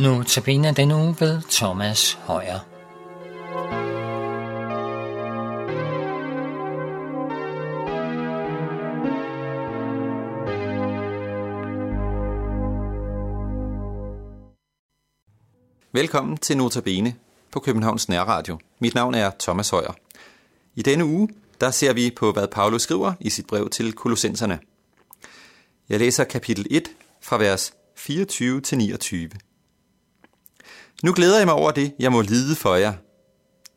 Nu tabiner den uge ved Thomas Højer. Velkommen til Notabene på Københavns Nærradio. Mit navn er Thomas Højer. I denne uge, der ser vi på, hvad Paulus skriver i sit brev til kolossenserne. Jeg læser kapitel 1 fra vers 24 til 29. Nu glæder jeg mig over det, jeg må lide for jer.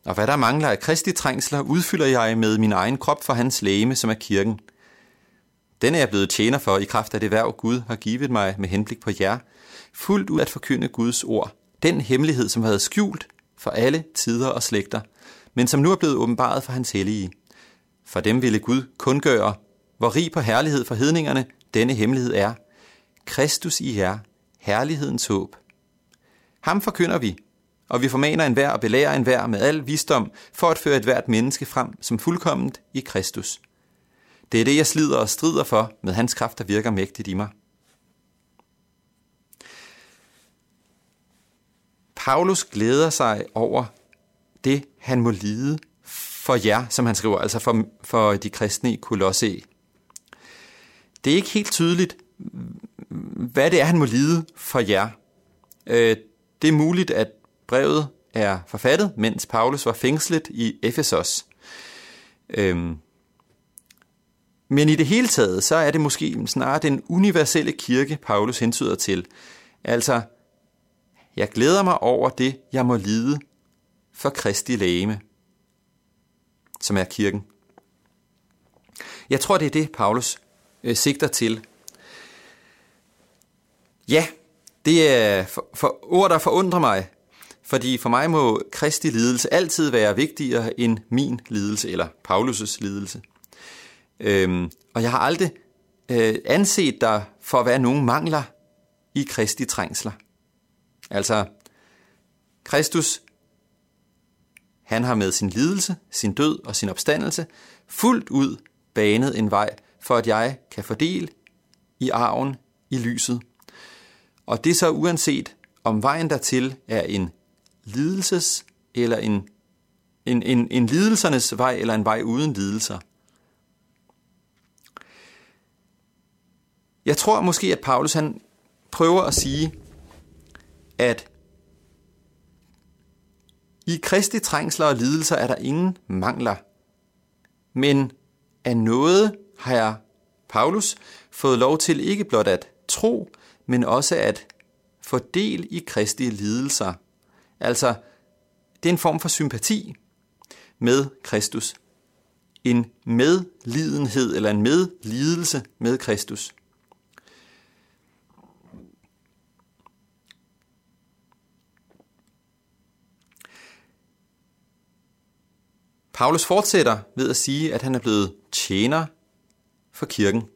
Og hvad der mangler af kristi trængsler, udfylder jeg med min egen krop for hans læme, som er kirken. Den er jeg blevet tjener for i kraft af det værv, Gud har givet mig med henblik på jer, fuldt ud at forkynde Guds ord. Den hemmelighed, som havde skjult for alle tider og slægter, men som nu er blevet åbenbaret for hans hellige. For dem ville Gud kun gøre, hvor rig på herlighed for hedningerne denne hemmelighed er. Kristus i jer, herlighedens håb. Ham forkynder vi, og vi formaner enhver og belærer enhver med al visdom for at føre et hvert menneske frem som fuldkomment i Kristus. Det er det, jeg slider og strider for med hans kraft, der virker mægtigt i mig. Paulus glæder sig over det, han må lide for jer, som han skriver, altså for, for de kristne i Kolosse. Det er ikke helt tydeligt, hvad det er, han må lide for jer. Øh, det er muligt, at brevet er forfattet, mens Paulus var fængslet i Efesos. Øhm, men i det hele taget, så er det måske snarere den universelle kirke, Paulus hentyder til. Altså, jeg glæder mig over det, jeg må lide for Kristi lægeme, som er kirken. Jeg tror, det er det, Paulus øh, sigter til. Ja, det er for, for ord, der forundrer mig, fordi for mig må Kristi lidelse altid være vigtigere end min lidelse, eller Paulus' lidelse. Øhm, og jeg har aldrig øh, anset dig for at være nogen mangler i Kristi trængsler. Altså, Kristus, han har med sin lidelse, sin død og sin opstandelse fuldt ud banet en vej, for at jeg kan fordele i arven i lyset. Og det er så uanset, om vejen dertil er en lidelses eller en, en, en, en lidelsernes vej eller en vej uden lidelser. Jeg tror måske, at Paulus han prøver at sige, at i kristi trængsler og lidelser er der ingen mangler. Men af noget har jeg, Paulus, fået lov til ikke blot at tro, men også at få del i kristi lidelser. Altså, det er en form for sympati med Kristus. En medlidenhed eller en medlidelse med Kristus. Paulus fortsætter ved at sige, at han er blevet tjener for kirken.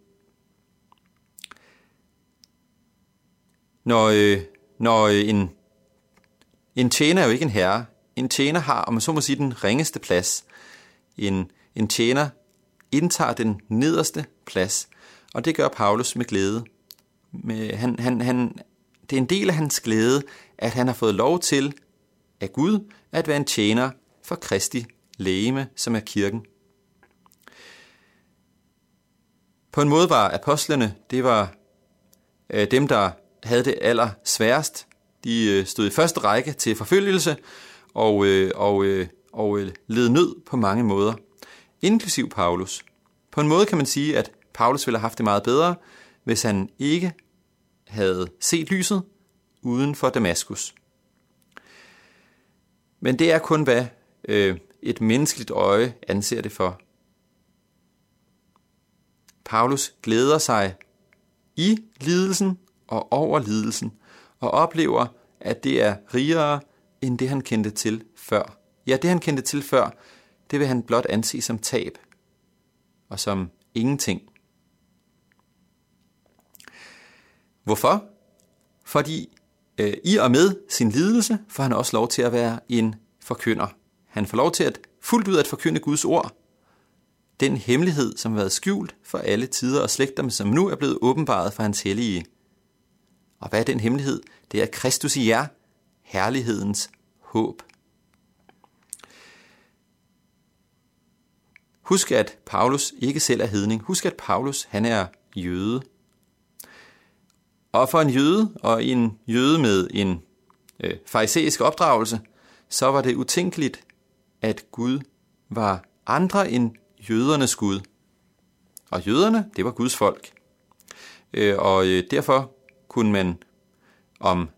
Når, øh, når øh, en, en tjener er jo ikke en herre. En tjener har, om man så må sige, den ringeste plads. En, en tjener indtager den nederste plads, og det gør Paulus med glæde. Med, han, han, han, det er en del af hans glæde, at han har fået lov til af Gud at være en tjener for Kristi lægeme, som er kirken. På en måde var apostlene, det var øh, dem, der havde det aller sværest. De øh, stod i første række til forfølgelse og, øh, og, øh, og led nød på mange måder, inklusiv Paulus. På en måde kan man sige, at Paulus ville have haft det meget bedre, hvis han ikke havde set lyset uden for Damaskus. Men det er kun, hvad øh, et menneskeligt øje anser det for. Paulus glæder sig i lidelsen og over lidelsen, og oplever, at det er rigere end det, han kendte til før. Ja, det han kendte til før, det vil han blot anse som tab og som ingenting. Hvorfor? Fordi øh, i og med sin lidelse får han også lov til at være en forkynder. Han får lov til at fuldt ud at forkynde Guds ord. Den hemmelighed, som har været skjult for alle tider og slægter, men som nu er blevet åbenbaret for hans hellige. Og hvad er den hemmelighed? Det er Kristus i jer, herlighedens håb. Husk, at Paulus ikke selv er hedning. Husk, at Paulus han er jøde. Og for en jøde, og en jøde med en øh, farisæisk opdragelse, så var det utænkeligt, at Gud var andre end jødernes Gud. Og jøderne, det var Guds folk. Øh, og øh, derfor kunne man om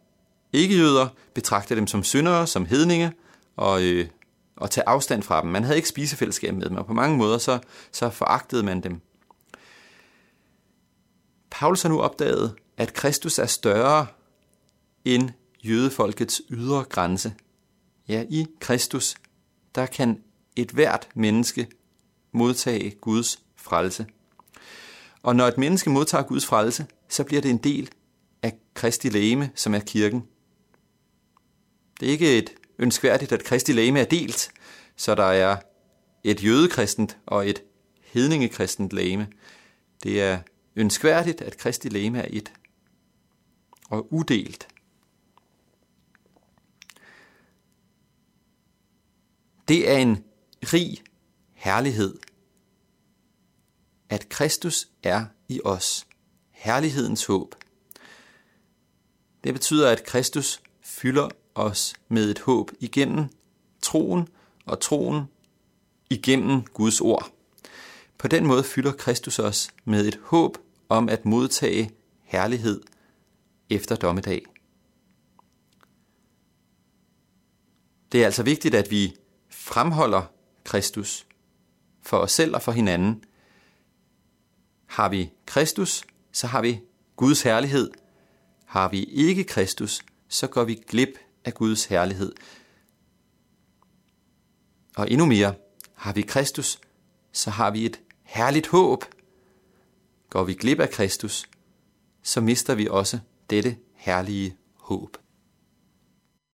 ikke-jøder betragte dem som syndere, som hedninge, og, øh, og tage afstand fra dem. Man havde ikke spisefællesskab med dem, og på mange måder så, så foragtede man dem. Paulus har nu opdaget, at Kristus er større end jødefolkets ydre grænse. Ja, i Kristus, der kan et hvert menneske modtage Guds frelse. Og når et menneske modtager Guds frelse, så bliver det en del af Kristi læme, som er kirken. Det er ikke et ønskværdigt, at Kristi læme er delt, så der er et jødekristent og et hedningekristent læme. Det er ønskværdigt, at Kristi læme er et og udelt. Det er en rig herlighed, at Kristus er i os. Herlighedens håb. Det betyder, at Kristus fylder os med et håb igennem troen, og troen igennem Guds ord. På den måde fylder Kristus os med et håb om at modtage herlighed efter dommedag. Det er altså vigtigt, at vi fremholder Kristus for os selv og for hinanden. Har vi Kristus, så har vi Guds herlighed. Har vi ikke Kristus, så går vi glip af Guds herlighed. Og endnu mere, har vi Kristus, så har vi et herligt håb. Går vi glip af Kristus, så mister vi også dette herlige håb.